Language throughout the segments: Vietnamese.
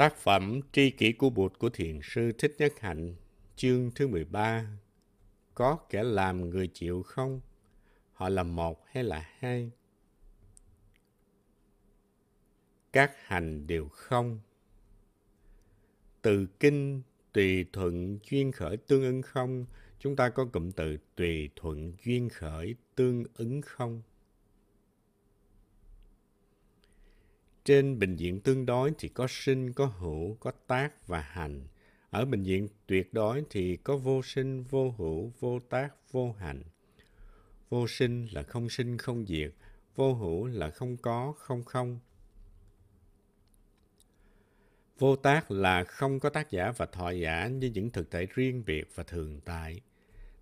Tác phẩm Tri kỷ của Bụt của Thiền sư Thích Nhất Hạnh, chương thứ 13. Có kẻ làm người chịu không? Họ là một hay là hai? Các hành đều không. Từ kinh tùy thuận duyên khởi tương ứng không, chúng ta có cụm từ tùy thuận duyên khởi tương ứng không. Trên bình diện tương đối thì có sinh, có hữu, có tác và hành. Ở bình diện tuyệt đối thì có vô sinh, vô hữu, vô tác, vô hành. Vô sinh là không sinh, không diệt. Vô hữu là không có, không không. Vô tác là không có tác giả và thọ giả như những thực thể riêng biệt và thường tại.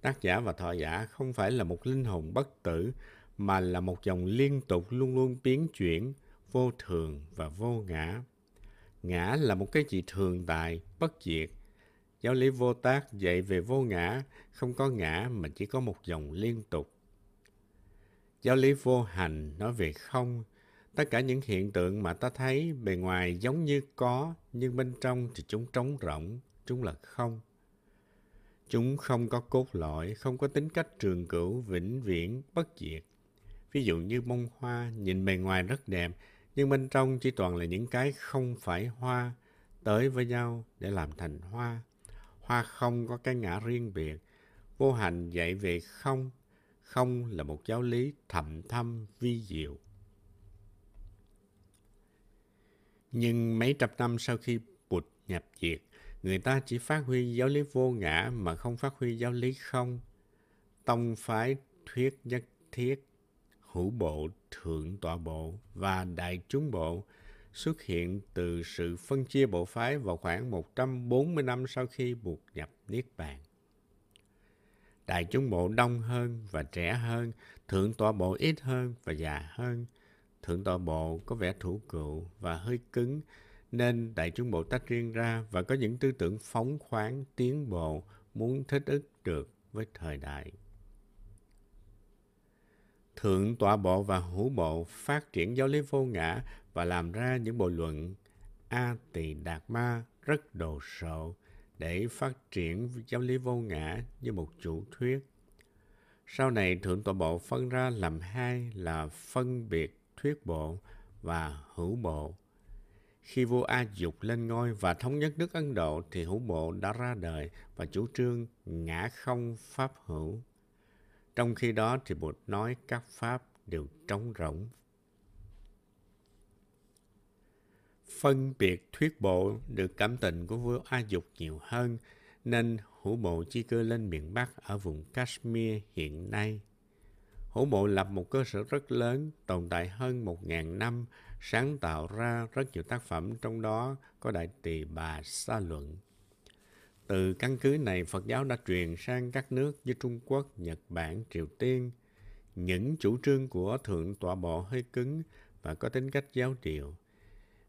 Tác giả và thọ giả không phải là một linh hồn bất tử, mà là một dòng liên tục luôn luôn biến chuyển, vô thường và vô ngã. Ngã là một cái gì thường tại, bất diệt. Giáo lý vô tác dạy về vô ngã, không có ngã mà chỉ có một dòng liên tục. Giáo lý vô hành nói về không. Tất cả những hiện tượng mà ta thấy bề ngoài giống như có, nhưng bên trong thì chúng trống rỗng, chúng là không. Chúng không có cốt lõi, không có tính cách trường cửu, vĩnh viễn, bất diệt. Ví dụ như bông hoa, nhìn bề ngoài rất đẹp, nhưng bên trong chỉ toàn là những cái không phải hoa tới với nhau để làm thành hoa. Hoa không có cái ngã riêng biệt. Vô hành dạy về không. Không là một giáo lý thầm thâm vi diệu. Nhưng mấy trăm năm sau khi Bụt nhập diệt, người ta chỉ phát huy giáo lý vô ngã mà không phát huy giáo lý không. Tông phái thuyết nhất thiết hữu bộ, thượng tọa bộ và đại chúng bộ xuất hiện từ sự phân chia bộ phái vào khoảng 140 năm sau khi buộc nhập Niết Bàn. Đại chúng bộ đông hơn và trẻ hơn, thượng tọa bộ ít hơn và già hơn. Thượng tọa bộ có vẻ thủ cựu và hơi cứng, nên đại chúng bộ tách riêng ra và có những tư tưởng phóng khoáng, tiến bộ, muốn thích ứng được với thời đại. Thượng tọa bộ và hữu bộ phát triển giáo lý vô ngã và làm ra những bộ luận A tỳ đạt ma rất đồ sộ để phát triển giáo lý vô ngã như một chủ thuyết. Sau này, Thượng tọa bộ phân ra làm hai là phân biệt thuyết bộ và hữu bộ. Khi vua A Dục lên ngôi và thống nhất nước Ấn Độ thì hữu bộ đã ra đời và chủ trương ngã không pháp hữu. Trong khi đó thì Bụt nói các pháp đều trống rỗng. Phân biệt thuyết bộ được cảm tình của vua A Dục nhiều hơn, nên hữu bộ chi cư lên miền Bắc ở vùng Kashmir hiện nay. Hữu bộ lập một cơ sở rất lớn, tồn tại hơn một ngàn năm, sáng tạo ra rất nhiều tác phẩm, trong đó có Đại Tỳ Bà Sa Luận. Từ căn cứ này, Phật giáo đã truyền sang các nước như Trung Quốc, Nhật Bản, Triều Tiên. Những chủ trương của Thượng Tọa Bộ hơi cứng và có tính cách giáo điều.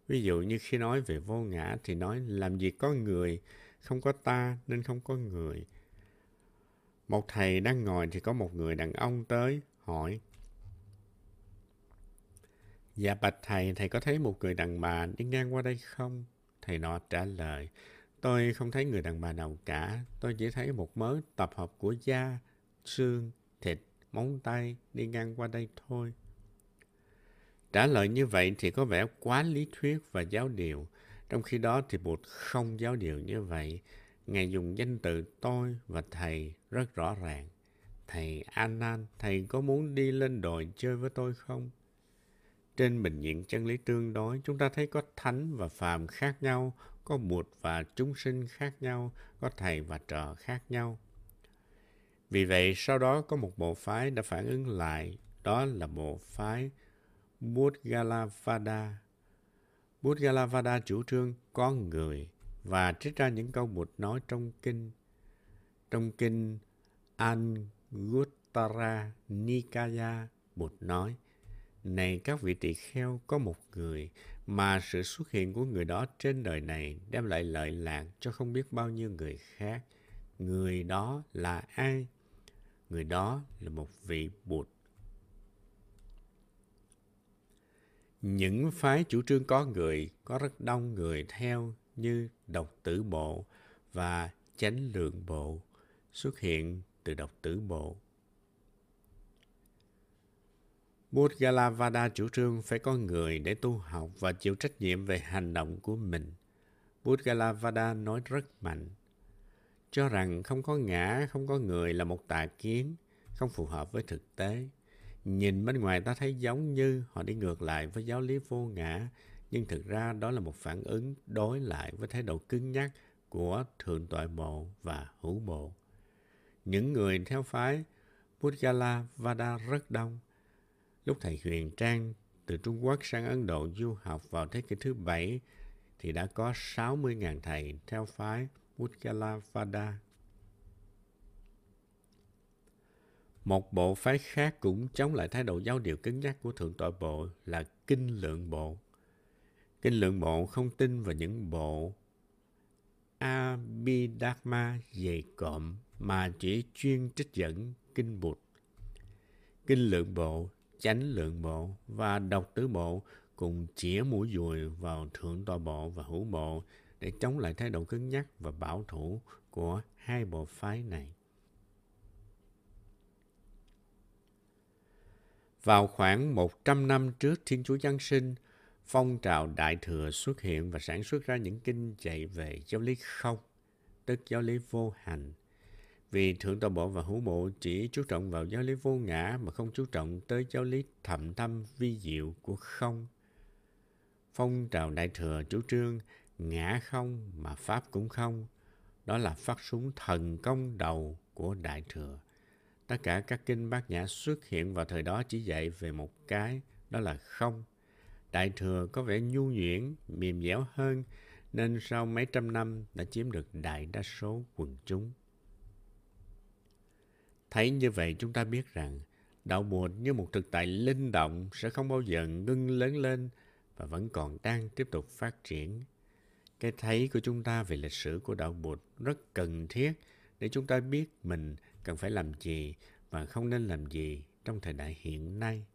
Ví dụ như khi nói về vô ngã thì nói làm gì có người, không có ta nên không có người. Một thầy đang ngồi thì có một người đàn ông tới hỏi Dạ bạch thầy, thầy có thấy một người đàn bà đi ngang qua đây không? Thầy nọ trả lời Tôi không thấy người đàn bà nào cả. Tôi chỉ thấy một mớ tập hợp của da, xương, thịt, móng tay đi ngang qua đây thôi. Trả lời như vậy thì có vẻ quá lý thuyết và giáo điều. Trong khi đó thì Bụt không giáo điều như vậy. Ngài dùng danh từ tôi và thầy rất rõ ràng. Thầy Anan, thầy có muốn đi lên đồi chơi với tôi không? Trên bình diện chân lý tương đối, chúng ta thấy có thánh và phàm khác nhau, có bụt và chúng sinh khác nhau, có thầy và trò khác nhau. Vì vậy, sau đó có một bộ phái đã phản ứng lại, đó là bộ phái Budgalavada. Budgalavada chủ trương có người và trích ra những câu Bụt nói trong kinh. Trong kinh Anguttara Nikaya, Bụt nói, Này các vị tỳ kheo, có một người mà sự xuất hiện của người đó trên đời này đem lại lợi lạc cho không biết bao nhiêu người khác. Người đó là ai? Người đó là một vị Bụt. những phái chủ trương có người, có rất đông người theo như độc tử bộ và chánh lượng bộ xuất hiện từ độc tử bộ. Buddhalavada chủ trương phải có người để tu học và chịu trách nhiệm về hành động của mình. Buddhalavada nói rất mạnh, cho rằng không có ngã, không có người là một tà kiến, không phù hợp với thực tế. Nhìn bên ngoài ta thấy giống như họ đi ngược lại với giáo lý vô ngã, nhưng thực ra đó là một phản ứng đối lại với thái độ cứng nhắc của thượng tọa bộ và hữu bộ. Những người theo phái Buddhagala Vada rất đông. Lúc thầy Huyền Trang từ Trung Quốc sang Ấn Độ du học vào thế kỷ thứ bảy thì đã có 60.000 thầy theo phái Buddhagala Vada. Một bộ phái khác cũng chống lại thái độ giáo điều cứng nhắc của Thượng tọa Bộ là Kinh Lượng Bộ. Kinh Lượng Bộ không tin vào những bộ Abhidharma dày cộm mà chỉ chuyên trích dẫn kinh Bụt. Kinh Lượng Bộ, Chánh Lượng Bộ và Độc Tứ Bộ cùng chĩa mũi dùi vào Thượng tọa Bộ và Hữu Bộ để chống lại thái độ cứng nhắc và bảo thủ của hai bộ phái này. Vào khoảng 100 năm trước Thiên Chúa Giáng sinh, phong trào Đại Thừa xuất hiện và sản xuất ra những kinh dạy về giáo lý không, tức giáo lý vô hành. Vì Thượng Tọa Bộ và Hữu Bộ chỉ chú trọng vào giáo lý vô ngã mà không chú trọng tới giáo lý thầm thâm vi diệu của không. Phong trào Đại Thừa chủ trương ngã không mà Pháp cũng không. Đó là phát súng thần công đầu của Đại Thừa. Tất cả các kinh bát nhã xuất hiện vào thời đó chỉ dạy về một cái, đó là không. Đại thừa có vẻ nhu nhuyễn, mềm dẻo hơn, nên sau mấy trăm năm đã chiếm được đại đa số quần chúng. Thấy như vậy chúng ta biết rằng đạo Bụt như một thực tại linh động sẽ không bao giờ ngưng lớn lên và vẫn còn đang tiếp tục phát triển. Cái thấy của chúng ta về lịch sử của đạo Bụt rất cần thiết để chúng ta biết mình cần phải làm gì và không nên làm gì trong thời đại hiện nay.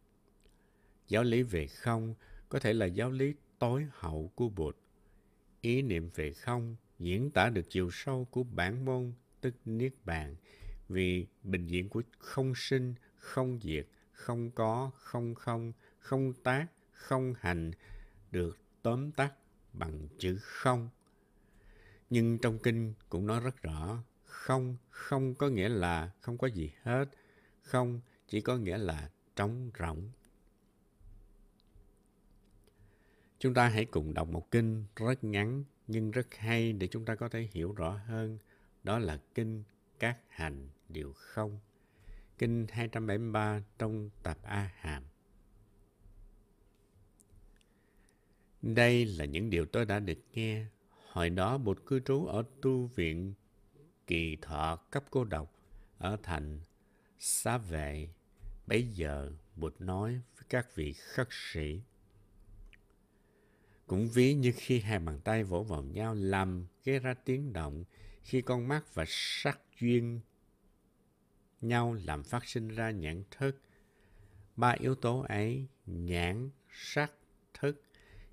Giáo lý về không có thể là giáo lý tối hậu của Bụt. Ý niệm về không diễn tả được chiều sâu của bản môn, tức Niết Bàn vì bình diện của không sinh, không diệt, không có, không không, không tác, không hành được tóm tắt bằng chữ không. Nhưng trong kinh cũng nói rất rõ không không có nghĩa là không có gì hết không chỉ có nghĩa là trống rỗng chúng ta hãy cùng đọc một kinh rất ngắn nhưng rất hay để chúng ta có thể hiểu rõ hơn đó là kinh các hành điều không kinh 273 trong tập A Hàm. Đây là những điều tôi đã được nghe. Hồi đó một cư trú ở tu viện kỳ thọ cấp cô độc ở thành xá vệ. Bây giờ Bụt nói với các vị khất sĩ. Cũng ví như khi hai bàn tay vỗ vào nhau làm gây ra tiếng động, khi con mắt và sắc duyên nhau làm phát sinh ra nhãn thức. Ba yếu tố ấy, nhãn, sắc, thức,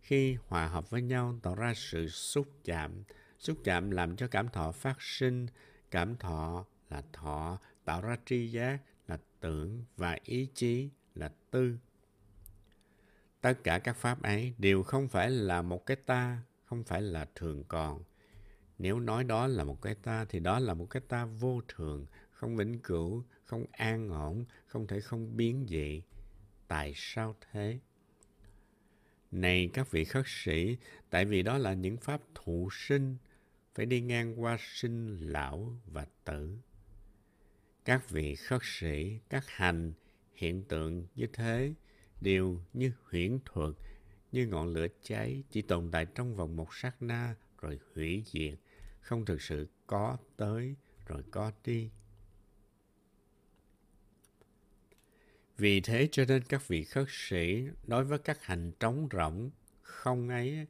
khi hòa hợp với nhau tạo ra sự xúc chạm. Xúc chạm làm cho cảm thọ phát sinh, Cảm thọ là thọ, tạo ra tri giác là tưởng và ý chí là tư. Tất cả các pháp ấy đều không phải là một cái ta, không phải là thường còn. Nếu nói đó là một cái ta thì đó là một cái ta vô thường, không vĩnh cửu, không an ổn, không thể không biến dị. Tại sao thế? Này các vị khất sĩ, tại vì đó là những pháp thụ sinh, phải đi ngang qua sinh lão và tử. Các vị khất sĩ, các hành, hiện tượng như thế đều như huyễn thuật, như ngọn lửa cháy chỉ tồn tại trong vòng một sát na rồi hủy diệt, không thực sự có tới rồi có đi. Vì thế cho nên các vị khất sĩ đối với các hành trống rỗng không ấy,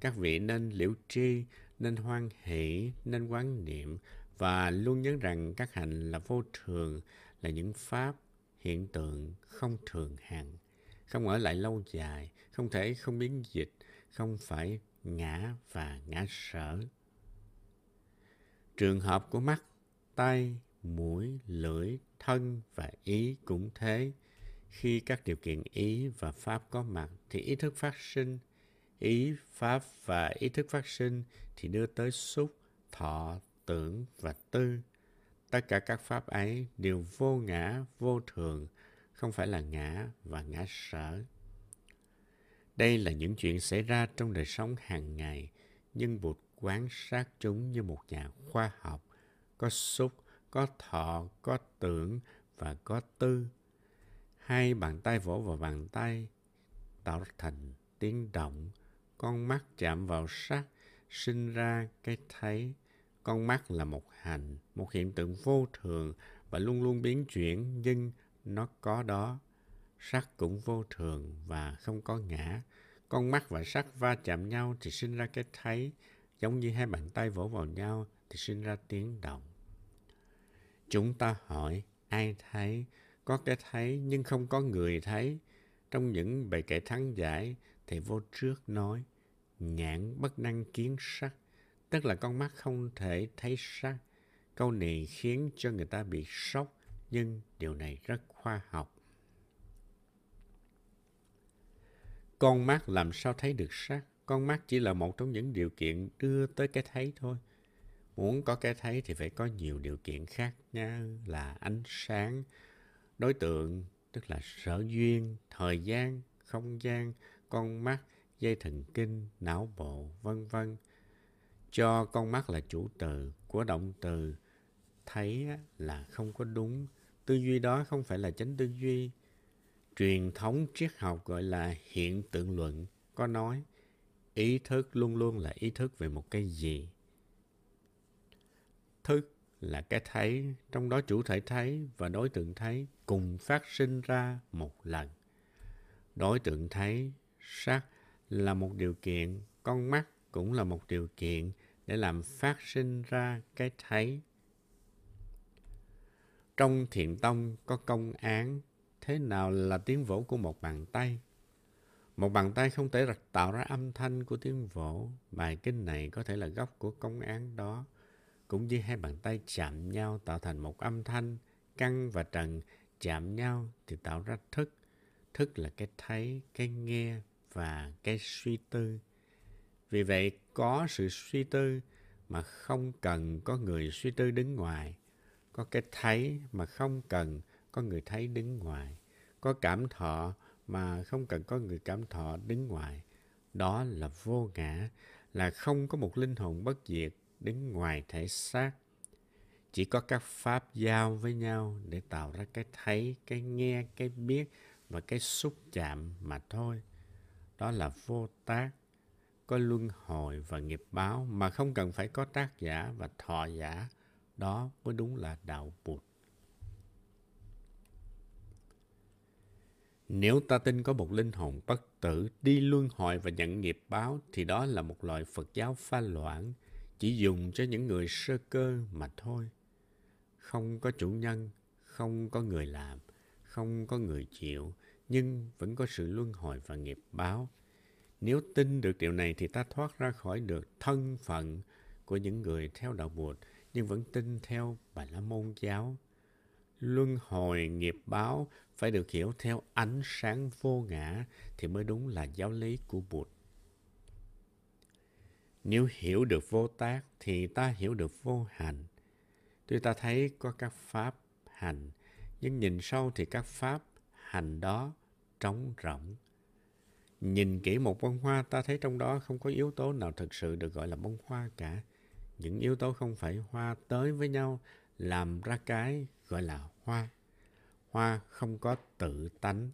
các vị nên liễu tri nên hoan hỷ, nên quán niệm và luôn nhớ rằng các hành là vô thường, là những pháp, hiện tượng không thường hằng. không ở lại lâu dài, không thể không biến dịch, không phải ngã và ngã sở. Trường hợp của mắt, tay, mũi, lưỡi, thân và ý cũng thế. Khi các điều kiện ý và pháp có mặt thì ý thức phát sinh. Ý, pháp và ý thức phát sinh thì đưa tới xúc, thọ, tưởng và tư. Tất cả các pháp ấy đều vô ngã, vô thường, không phải là ngã và ngã sở. Đây là những chuyện xảy ra trong đời sống hàng ngày, nhưng Bụt quan sát chúng như một nhà khoa học, có xúc, có thọ, có tưởng và có tư. Hai bàn tay vỗ vào bàn tay, tạo thành tiếng động. Con mắt chạm vào sắc, sinh ra cái thấy. Con mắt là một hành, một hiện tượng vô thường và luôn luôn biến chuyển, nhưng nó có đó. Sắc cũng vô thường và không có ngã. Con mắt và sắc va chạm nhau thì sinh ra cái thấy, giống như hai bàn tay vỗ vào nhau thì sinh ra tiếng động. Chúng ta hỏi, ai thấy? Có cái thấy nhưng không có người thấy. Trong những bài kệ thắng giải, Thầy vô trước nói, nhãn bất năng kiến sắc, tức là con mắt không thể thấy sắc. Câu này khiến cho người ta bị sốc, nhưng điều này rất khoa học. Con mắt làm sao thấy được sắc? Con mắt chỉ là một trong những điều kiện đưa tới cái thấy thôi. Muốn có cái thấy thì phải có nhiều điều kiện khác nhau là ánh sáng, đối tượng, tức là sở duyên, thời gian, không gian, con mắt, dây thần kinh, não bộ, vân vân. Cho con mắt là chủ từ của động từ, thấy là không có đúng. Tư duy đó không phải là chánh tư duy. Truyền thống triết học gọi là hiện tượng luận, có nói ý thức luôn luôn là ý thức về một cái gì. Thức là cái thấy, trong đó chủ thể thấy và đối tượng thấy cùng phát sinh ra một lần. Đối tượng thấy, sắc là một điều kiện, con mắt cũng là một điều kiện để làm phát sinh ra cái thấy. Trong thiện tông có công án thế nào là tiếng vỗ của một bàn tay. Một bàn tay không thể tạo ra âm thanh của tiếng vỗ. Bài kinh này có thể là gốc của công án đó cũng như hai bàn tay chạm nhau tạo thành một âm thanh, căng và trần chạm nhau thì tạo ra thức. Thức là cái thấy, cái nghe và cái suy tư. Vì vậy, có sự suy tư mà không cần có người suy tư đứng ngoài. Có cái thấy mà không cần có người thấy đứng ngoài. Có cảm thọ mà không cần có người cảm thọ đứng ngoài. Đó là vô ngã, là không có một linh hồn bất diệt đứng ngoài thể xác. Chỉ có các pháp giao với nhau để tạo ra cái thấy, cái nghe, cái biết và cái xúc chạm mà thôi. Đó là vô tác, có luân hồi và nghiệp báo mà không cần phải có tác giả và thọ giả. Đó mới đúng là đạo Bụt. Nếu ta tin có một linh hồn bất tử đi luân hồi và nhận nghiệp báo thì đó là một loại Phật giáo pha loãng chỉ dùng cho những người sơ cơ mà thôi. Không có chủ nhân, không có người làm, không có người chịu, nhưng vẫn có sự luân hồi và nghiệp báo. Nếu tin được điều này thì ta thoát ra khỏi được thân phận của những người theo đạo Bụt, nhưng vẫn tin theo Bà La Môn giáo. Luân hồi nghiệp báo phải được hiểu theo ánh sáng vô ngã thì mới đúng là giáo lý của Bụt. Nếu hiểu được vô tác thì ta hiểu được vô hành. Tuy ta thấy có các pháp hành, nhưng nhìn sâu thì các pháp hành đó trống rỗng. Nhìn kỹ một bông hoa ta thấy trong đó không có yếu tố nào thực sự được gọi là bông hoa cả. Những yếu tố không phải hoa tới với nhau làm ra cái gọi là hoa. Hoa không có tự tánh.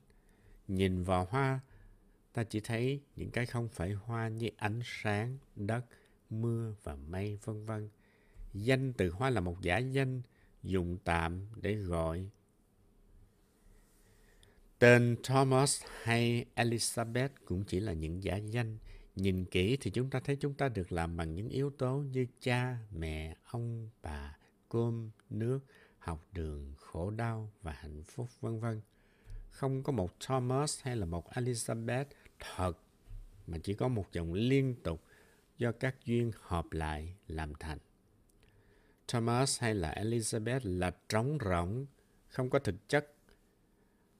Nhìn vào hoa ta chỉ thấy những cái không phải hoa như ánh sáng, đất, mưa và mây vân vân. Danh từ hoa là một giả danh dùng tạm để gọi. Tên Thomas hay Elizabeth cũng chỉ là những giả danh. Nhìn kỹ thì chúng ta thấy chúng ta được làm bằng những yếu tố như cha, mẹ, ông, bà, cơm, nước, học đường, khổ đau và hạnh phúc vân vân. không có một Thomas hay là một Elizabeth thật, mà chỉ có một dòng liên tục do các duyên hợp lại làm thành. Thomas hay là Elizabeth là trống rỗng, không có thực chất.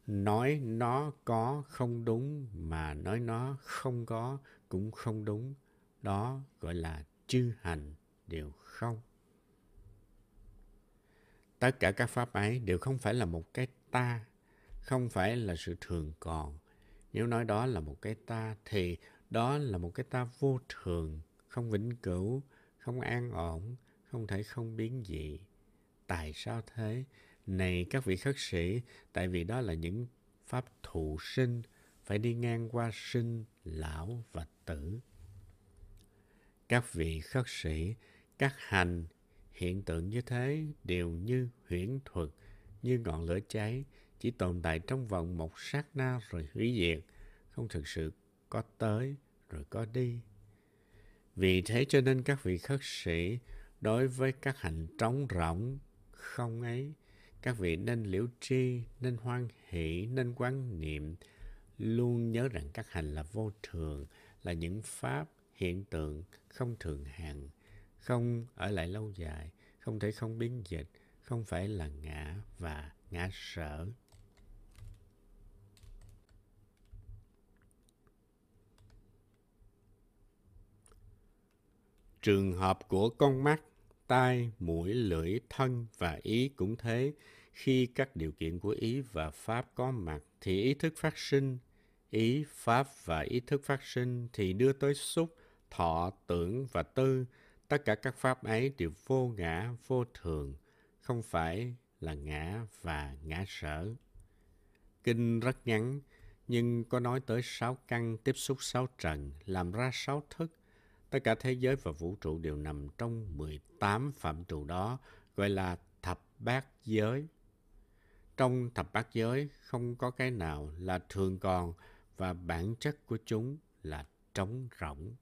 Nói nó có không đúng mà nói nó không có cũng không đúng. Đó gọi là chư hành đều không. Tất cả các pháp ấy đều không phải là một cái ta, không phải là sự thường còn. Nếu nói đó là một cái ta thì đó là một cái ta vô thường, không vĩnh cửu, không an ổn, không thể không biến dị. Tại sao thế? Này các vị khất sĩ, tại vì đó là những pháp thụ sinh, phải đi ngang qua sinh, lão và tử. Các vị khất sĩ, các hành, hiện tượng như thế đều như huyễn thuật, như ngọn lửa cháy, chỉ tồn tại trong vòng một sát na rồi hủy diệt, không thực sự có tới rồi có đi. Vì thế cho nên các vị khất sĩ đối với các hành trống rỗng không ấy, các vị nên liễu tri, nên hoan hỷ, nên quán niệm, luôn nhớ rằng các hành là vô thường, là những pháp, hiện tượng không thường hằng không ở lại lâu dài, không thể không biến dịch, không phải là ngã và ngã sở. Trường hợp của con mắt, tai, mũi, lưỡi, thân và ý cũng thế. Khi các điều kiện của ý và pháp có mặt thì ý thức phát sinh. Ý, pháp và ý thức phát sinh thì đưa tới xúc, thọ, tưởng và tư. Tất cả các pháp ấy đều vô ngã, vô thường, không phải là ngã và ngã sở. Kinh rất ngắn, nhưng có nói tới sáu căn tiếp xúc sáu trần, làm ra sáu thức, Tất cả thế giới và vũ trụ đều nằm trong 18 phạm trù đó, gọi là thập bát giới. Trong thập bát giới không có cái nào là thường còn và bản chất của chúng là trống rỗng.